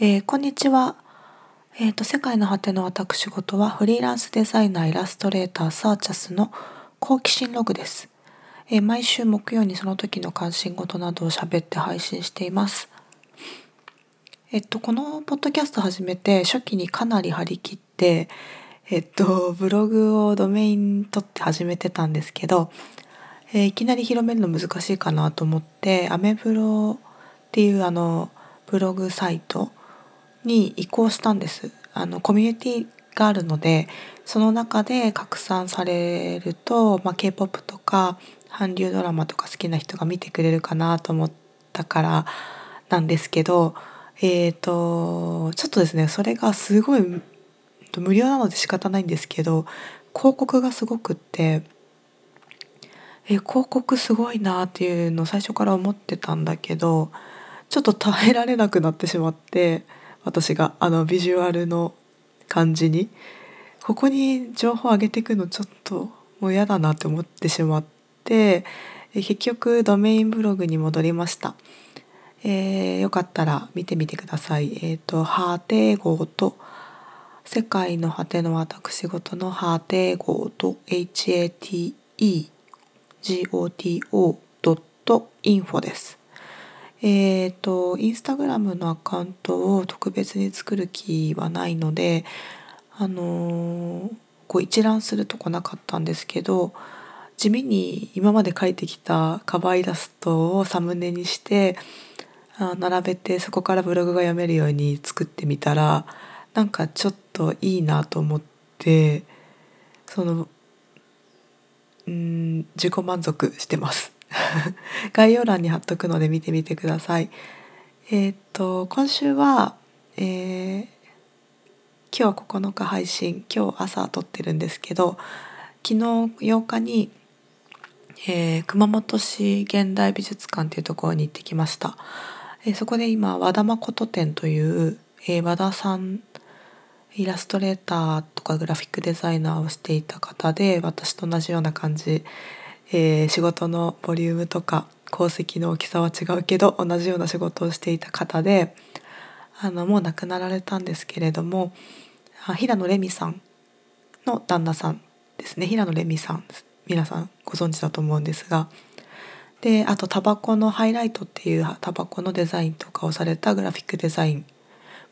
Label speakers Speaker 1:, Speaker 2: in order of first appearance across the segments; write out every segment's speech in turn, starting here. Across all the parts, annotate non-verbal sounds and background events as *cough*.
Speaker 1: えー、こんにちは。えっ、ー、と、世界の果ての私事はフリーランスデザイナー、イラストレーター、サーチャスの好奇心ログです。えー、毎週木曜にその時の関心事などを喋って配信しています。えっと、このポッドキャスト始めて初期にかなり張り切って、えっと、ブログをドメイン取って始めてたんですけど、えー、いきなり広めるの難しいかなと思って、アメブロっていうあの、ブログサイトに移行したんです。あのコミュニティがあるのでその中で拡散されると、まあ、k p o p とか韓流ドラマとか好きな人が見てくれるかなと思ったからなんですけどえっ、ー、とちょっとですねそれがすごい無料なので仕方ないんですけど広告がすごくってえ広告すごいなっていうのを最初から思ってたんだけどちょっと耐えられなくなってしまって私があのビジュアルの感じにここに情報上げていくのちょっともう嫌だなって思ってしまって結局ドメインブログに戻りました。えー、よかったら見てみてください。えっ、ー、と、ハーテー号と世界の果ての私事のハーテー号と hategoto.info です。えっ、ー、と、インスタグラムのアカウントを特別に作る気はないので、あのー、こう一覧するとこなかったんですけど、地味に今まで描いてきたカバーイラストをサムネにしてあ並べてそこからブログが読めるように作ってみたらなんかちょっといいなと思ってそのうん自己満足してます。*laughs* 概要欄に貼っとくので見てみてください。えっ、と今週は、えー、今日は9日配信今日朝撮ってるんですけど昨日8日に、えー、熊本市現代美術館っていうところに行ってきました。え、そこで今和田誠展という、え、和田さんイラストレーターとかグラフィックデザイナーをしていた方で私と同じような感じえー、仕事のボリュームとか功績の大きさは違うけど同じような仕事をしていた方であのもう亡くなられたんですけれども平野レミさんの旦那さんですね。平野レミさん皆さんご存知だと思うんですが。であとタバコのハイライトっていうタバコのデザインとかをされたグラフィックデザイン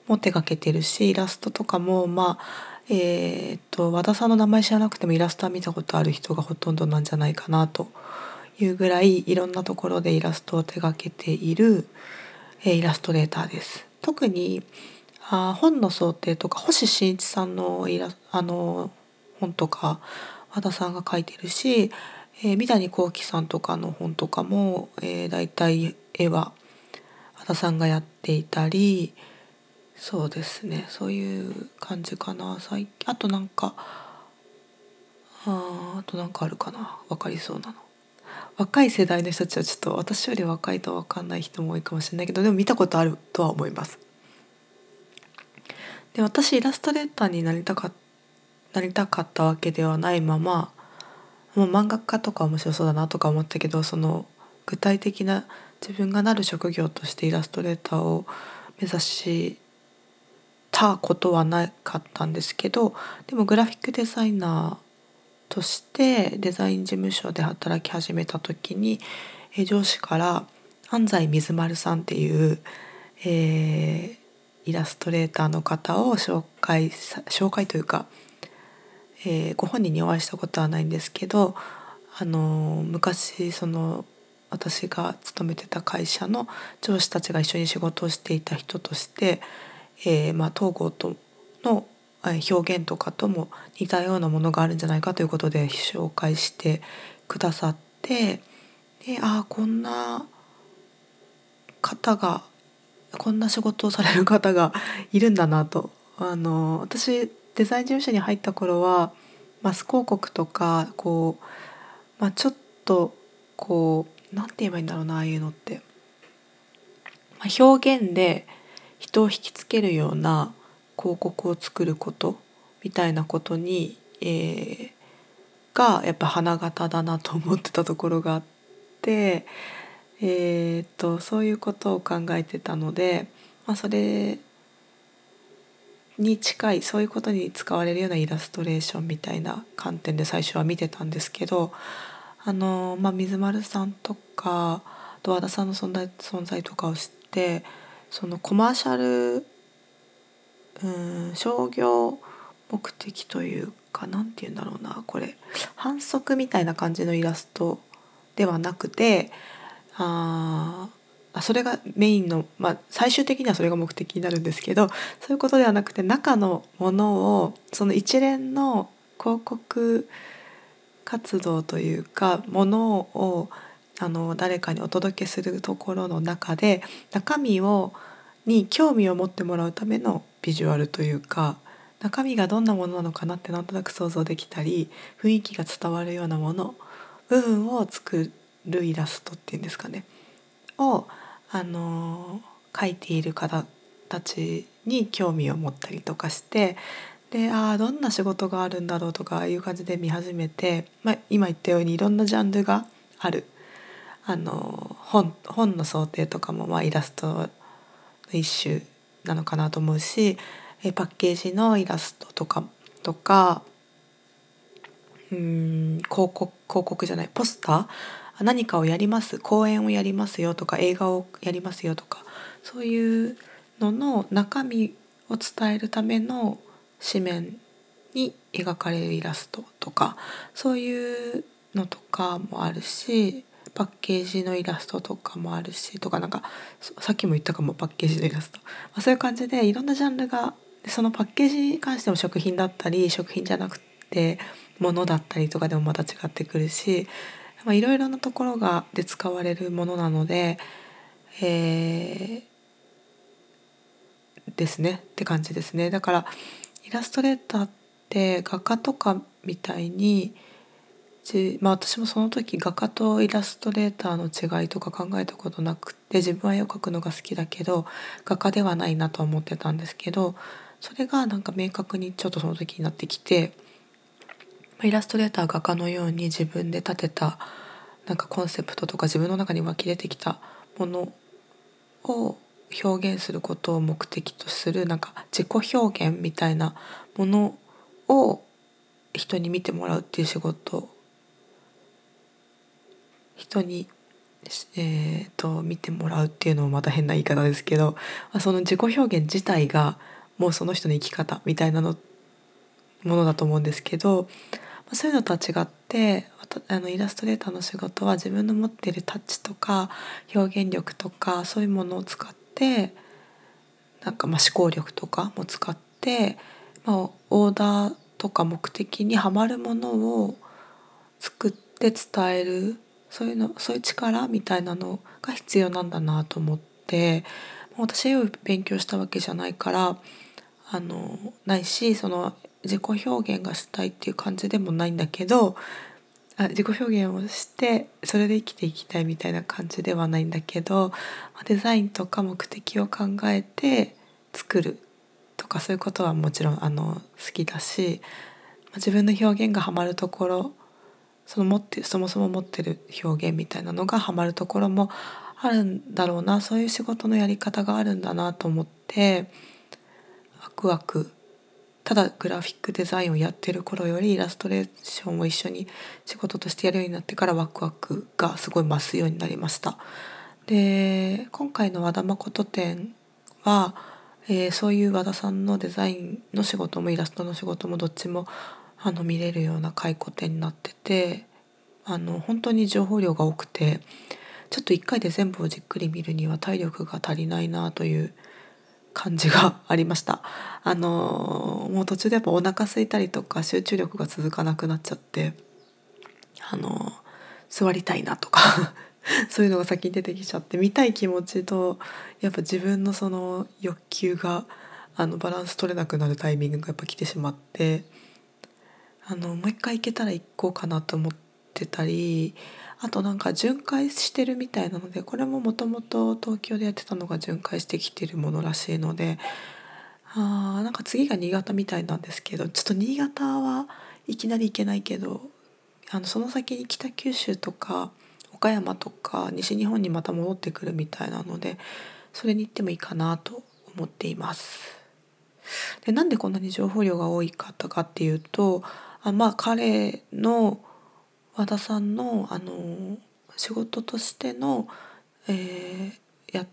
Speaker 1: も手がけてるしイラストとかもまあえー、っと和田さんの名前知らなくてもイラストは見たことある人がほとんどなんじゃないかなというぐらいいろんなところでイラストを手がけている、えー、イラストレーターです。特にあ本の想定とか星新一さんのイラあの本とか和田さんが書いてるし、えー、三谷幸喜さんとかの本とかも、えー、だいたい絵は和田さんがやっていたり、そうですね。そういう感じかな。最近あとなんかああとなんかあるかな。分かりそうなの。若い世代の人たちはちょっと私より若いと分かんない人も多いかもしれないけどでも見たことあるとは思います。で私イラストレーターになりたかなりたかったわけではないままもう漫画家とか面白そうだなとか思ったけどその具体的な自分がなる職業としてイラストレーターを目指したことはなかったんですけどでもグラフィックデザイナーとしてデザイン事務所で働き始めた時に上司から安西水丸さんっていう、えー、イラストレーターの方を紹介紹介というか、えー、ご本人にお会いしたことはないんですけどあの昔その私が勤めてた会社の上司たちが一緒に仕事をしていた人としてえー、まあ、統合との表現とかとも似たようなものがあるんじゃないかということで紹介してくださってでああこんな方がこんな仕事をされる方がいるんだなと。あの私デザイン事務所に入った頃はマス広告とかこう、まあ、ちょっとこう何て言えばいいんだろうなああいうのって、まあ、表現で人を引きつけるような広告を作ることみたいなことに、えー、がやっぱ花形だなと思ってたところがあって、えー、っとそういうことを考えてたので、まあ、それに近いそういうことに使われるようなイラストレーションみたいな観点で最初は見てたんですけどあの、まあ、水丸さんとかと和田さんの存在存在とかを知ってそのコマーシャルうん商業目的というか何て言うんだろうなこれ反則みたいな感じのイラストではなくてあそれがメインの、まあ、最終的にはそれが目的になるんですけどそういうことではなくて中のものをその一連の広告活動というかものをあの誰かにお届けするところの中で中身をに興味を持ってもらうためのビジュアルというか中身がどんなものなのかなってなんとなく想像できたり雰囲気が伝わるようなもの部分を作るイラストっていうんですかね。をあの描いている方たちに興味を持ったりとかしてでああどんな仕事があるんだろうとかいう感じで見始めて、まあ、今言ったようにいろんなジャンルがある。あの本本の想定とかもまあイラストの一種なのかなと思うしパッケージのイラストとかとかうん広告広告じゃないポスター？何かをやります公演をやりますよとか映画をやりますよとかそういうのの中身を伝えるための紙面に描かれるイラストとかそういうのとかもあるしパッケージのイラストとかもあるしとかなんかさっきも言ったかもパッケージのイラスト、まあ、そういう感じでいろんなジャンルがそのパッケージに関しても食品だったり食品じゃなくて物だったりとかでもまた違ってくるしまあ、いろいろなところがで使われるものなので、えー、ですね。って感じですね。だからイラストレーターって画家とかみたいにまあ、私もその時画家とイラストレーターの違いとか考えたことなくて自分は絵を描くのが好きだけど画家ではないなと思ってたんですけどそれがなんか明確にちょっとその時になってきてイラストレーター画家のように自分で立てたなんかコンセプトとか自分の中に湧き出てきたものを表現することを目的とするなんか自己表現みたいなものを人に見てもらうっていう仕事人に、えーと、見てもらうっていうのもまた変な言い方ですけどその自己表現自体がもうその人の生き方みたいなのものだと思うんですけど、そういうのとは違ってあのイラストレーターの仕事は自分の持っているタッチとか表現力とかそういうものを使ってなんかまあ思考力とかも使って、まあ、オーダーとか目的にはまるものを作って伝えるそういうのそういう力みたいなのが必要なんだなと思って私絵を勉強したわけじゃないからあのないしその自己表現がしたいっていう感じでもないんだけどあ自己表現をしてそれで生きていきたいみたいな感じではないんだけどデザインとか目的を考えて作るとかそういうことはもちろんあの好きだし自分の表現がハマるところその持ってそもそも持ってる表現みたいなのがハマるところもあるんだろうなそういう仕事のやり方があるんだなと思ってワクワクただグラフィックデザインをやってる頃よりイラストレーションを一緒に仕事としてやるようになってからワクワクがすごい増すようになりました。で今回の和田誠展は、えー、そういう和田さんのデザインの仕事もイラストの仕事もどっちもあの見れるような回顧展になっててあの本当に情報量が多くてちょっと一回で全部をじっくり見るには体力が足りないなという感じがありました。あのもう途中でやっぱお腹空いたりとか集中力が続かなくなっちゃってあの座りたいなとか *laughs* そういうのが先に出てきちゃって見たい気持ちとやっぱ自分のその欲求があのバランス取れなくなるタイミングがやっぱ来てしまってあのもう一回行けたら行こうかなと思ってたりあとなんか巡回してるみたいなのでこれももともと東京でやってたのが巡回してきてるものらしいのであーなんか次が新潟みたいなんですけどちょっと新潟はいきなり行けないけどあのその先に北九州とか岡山とか西日本にまた戻ってくるみたいなのでそれに行ってもいいかなと思っています。でなんでこんなに情報量が多いかったかっていうとあまあ彼の和田さんのあの仕事としての、えー、や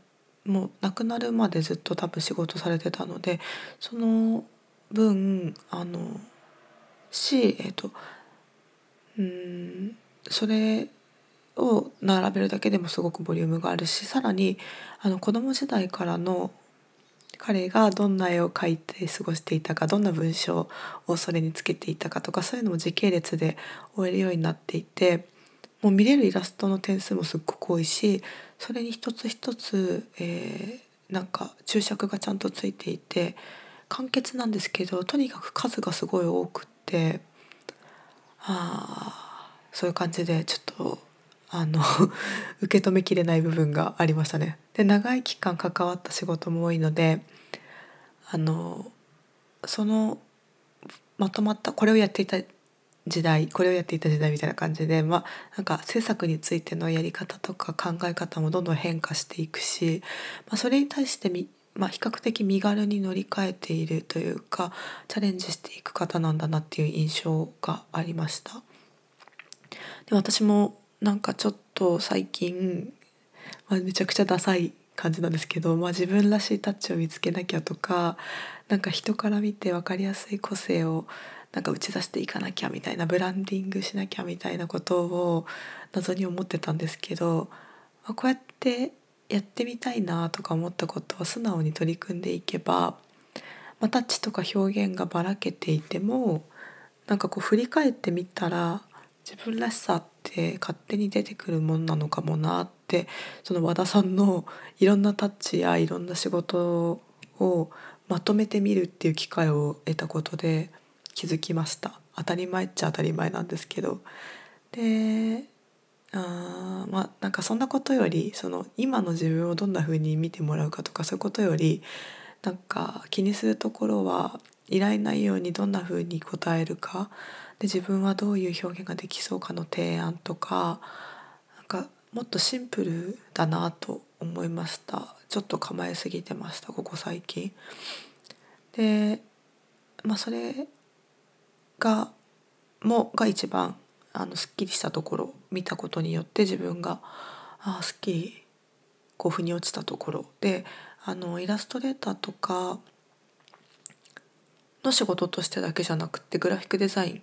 Speaker 1: もう亡くなるまでずっと多分仕事されてたのでその分あのしえっ、ー、とうんそれを並べるだけでもすごくボリュームがあるしさらにあの子供時代からの彼がどんな絵を描いて過ごしていたかどんな文章をそれにつけていたかとかそういうのも時系列で終えるようになっていてもう見れるイラストの点数もすっごく多いしそれに一つ一つ、えー、なんか注釈がちゃんとついていて簡潔なんですけどとにかく数がすごい多くってあそういう感じでちょっとあの *laughs* 受け止めきれない部分がありましたね。で長い期間関わった仕事も多いのであのそのまとまったこれをやっていた時代これをやっていた時代みたいな感じでまあなんか制作についてのやり方とか考え方もどんどん変化していくし、まあ、それに対してみ、まあ、比較的身軽に乗り換えているというかチャレンジしていく方なんだなっていう印象がありました。で私もなんかちょっと最近、まあ、めちゃくちゃダサい感じなんですけど、まあ、自分らしいタッチを見つけなきゃとかなんか人から見て分かりやすい個性をなんか打ち出していかなきゃみたいなブランディングしなきゃみたいなことを謎に思ってたんですけど、まあ、こうやってやってみたいなとか思ったことを素直に取り組んでいけば、まあ、タッチとか表現がばらけていてもなんかこう振り返ってみたら自分らしさって勝手に出てくるもんなのかもなってその和田さんのいろんなタッチやいろんな仕事をまとめてみるっていう機会を得たことで気づきました。当たり前っちゃ当たり前なんですけど。であまあなんかそんなことよりその今の自分をどんな風に見てもらうかとかそういうことよりなんか気にするところは依頼内容にどんな風に答えるかで自分はどういう表現ができそうかの提案とかなんかもっとシンプルだなと思いましたちょっと構えすぎてましたここ最近。でまあそれがもが一番あのすっきりしたところ見たことによって自分があすっきりこう腑に落ちたところであのイラストレーターとかの仕事としてだけじゃなくてグラフィックデザイン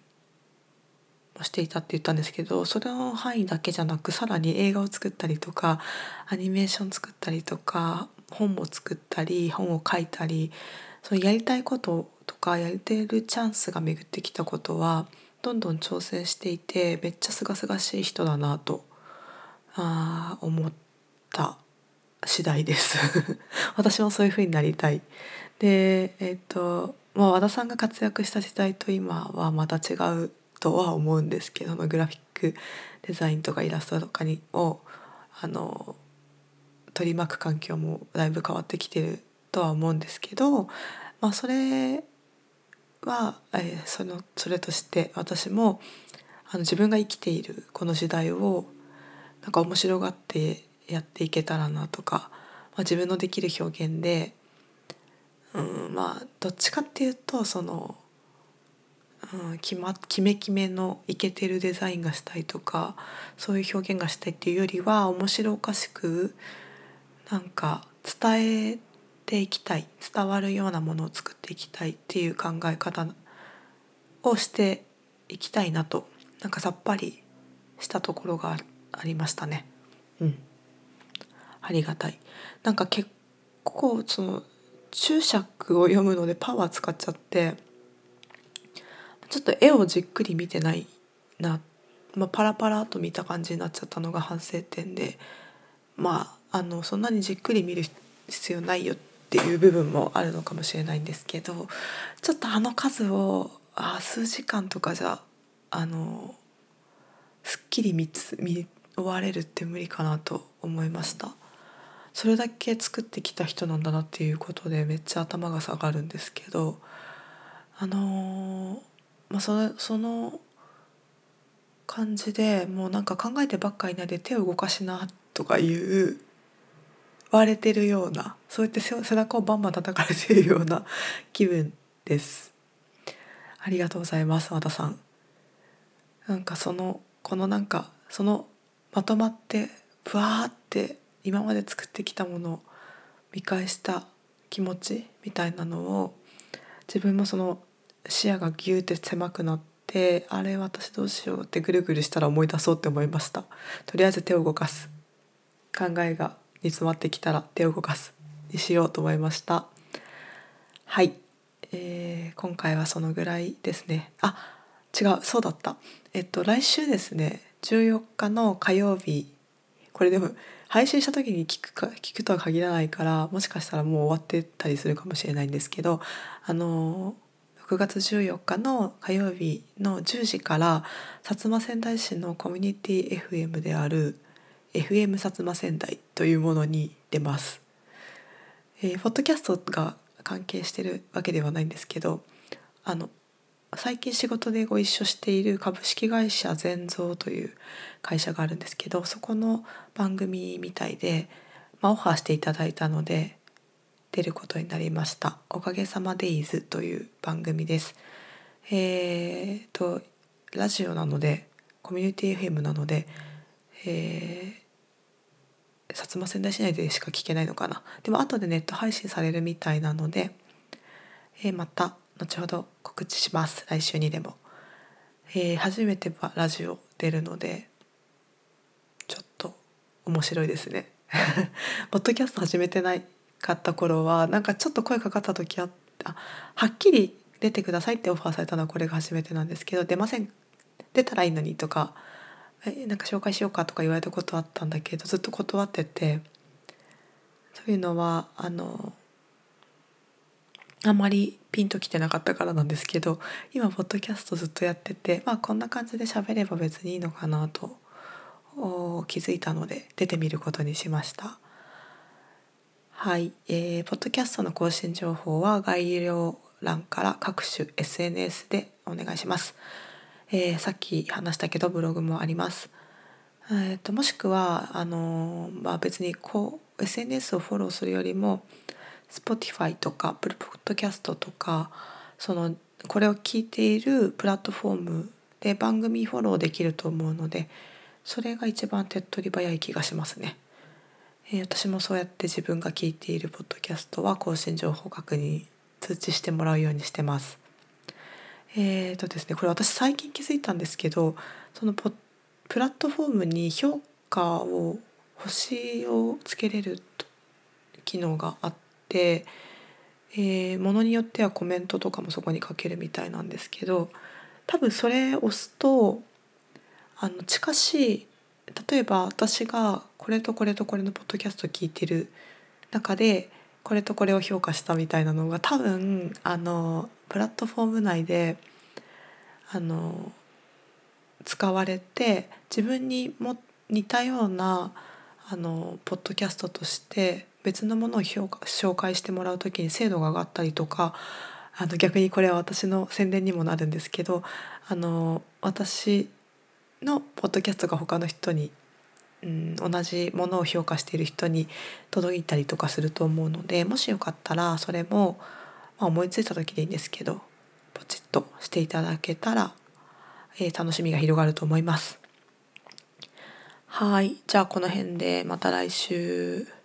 Speaker 1: していたって言ったんですけどそれの範囲だけじゃなくさらに映画を作ったりとかアニメーション作ったりとか本も作ったり本を書いたりそのやりたいこととかやれてるチャンスが巡ってきたことはどんどん挑戦していてめっちゃすがすがしい人だなとあ思った次第です *laughs* 私もそういう風になりたい。でえっ、とまあ和田さんが活躍した時代と今はまた違うとは思うんですけどグラフィックデザインとかイラストとかにをあの取り巻く環境もだいぶ変わってきてるとは思うんですけど、まあ、それは、えー、そのそれとして私もあの自分が生きているこの時代をなんか面白がってやっていけたらなとか、まあ、自分のできる表現で、うん、まあどっちかっていうとそのうん、決まキメキメのイケてるデザインがしたいとかそういう表現がしたいっていうよりは面白おかしくなんか伝えていきたい伝わるようなものを作っていきたいっていう考え方をしていきたいなとなんかさっぱりしたところがありましたね。うん、ありがたい。なんか結構その注釈を読むのでパワー使っちゃって。ちょっと絵をじっくり見てないな、まあ、パラパラと見た感じになっちゃったのが反省点でまああのそんなにじっくり見る必要ないよっていう部分もあるのかもしれないんですけどちょっとあの数をあ数時間とかじゃあのすっきり見つ見終われるって無理かなと思いました。それだけ作ってきた人なんだなっていうことでめっちゃ頭が下がるんですけどあのーまあ、そその感じでもうなんか考えてばっかりないで手を動かしなとかいう割れてるようなそうやって背中をバンバン叩かれてるような気分です。ありがとうございます。和田さんなんかそのこのなんかそのまとまってブワーって今まで作ってきたものを見返した気持ちみたいなのを自分もその視野がギューって狭くなってあれ私どうしようってぐるぐるしたら思い出そうって思いました。とりあえず手を動かす。考えが煮詰まってきたら手を動かす。にしようと思いました。はい、えー、今回はそのぐらいですね。あ違う。そうだった。えっと来週ですね。14日の火曜日。これでも配信した時に聞くか聞くとは限らないからもしかしたらもう終わってたりするかもしれないんですけどあの6月14日の火曜日の10時から薩摩仙台市のコミュニティ FM である FM 薩摩仙台というものに出ます。えー、ポッドキャストが関係してるわけではないんですけどあの最近仕事でご一緒している株式会社全蔵という会社があるんですけどそこの番組みたいで、まあ、オファーしていただいたので出ることになりました「おかげさまデイズ」という番組です。えーとラジオなのでコミュニティ FM なので、えー、薩摩仙台市内でしか聞けないのかな。でも後でネット配信されるみたいなので、えー、また後ほど告知します。来週にでも、えー、初めてはラジオ出るのでちょっと面白いですね。*laughs* ポッドキャスト始めてないかった頃はなんかちょっと声かかった時ああはっきり出てくださいってオファーされたのはこれが初めてなんですけど出ません出たらいいのにとかえなんか紹介しようかとか言われたことあったんだけどずっと断っててそういうのはあのあんまりピンときてなかったからなんですけど今ポッドキャストずっとやっててまあこんな感じで喋れば別にいいのかなと気づいたので出てみることにしました。はい、えー、ポッドキャストの更新情報は概要欄から各種 SNS でお願いします。えー、さっき話したけどブログもあります。えーと、もしくはあのー、まあ、別にこう SNS をフォローするよりも Spotify とか Apple Podcast とかそのこれを聞いているプラットフォームで番組フォローできると思うのでそれが一番手っ取り早い気がしますね。えー、私もそうやって自分が聞いているポッドキャストは更新情報確認通知してもらうようにしてます。えーとですねこれ私最近気づいたんですけどそのポプラットフォームに評価を星をつけれる機能があって、えー、ものによってはコメントとかもそこに書けるみたいなんですけど多分それ押すとあの近しい例えば私がこれとこれとこれのポッドキャスト聞いてる中でこれとこれを評価したみたいなのが多分あのプラットフォーム内であの使われて自分にも似たようなあのポッドキャストとして別のものを評価紹介してもらう時に精度が上がったりとかあの逆にこれは私の宣伝にもなるんですけどあの私のポッドキャストが他の人に、うん、同じものを評価している人に届いたりとかすると思うのでもしよかったらそれも、まあ、思いついた時でいいんですけどポチッとしていただけたら、えー、楽しみが広がると思います。はいじゃあこの辺でまた来週。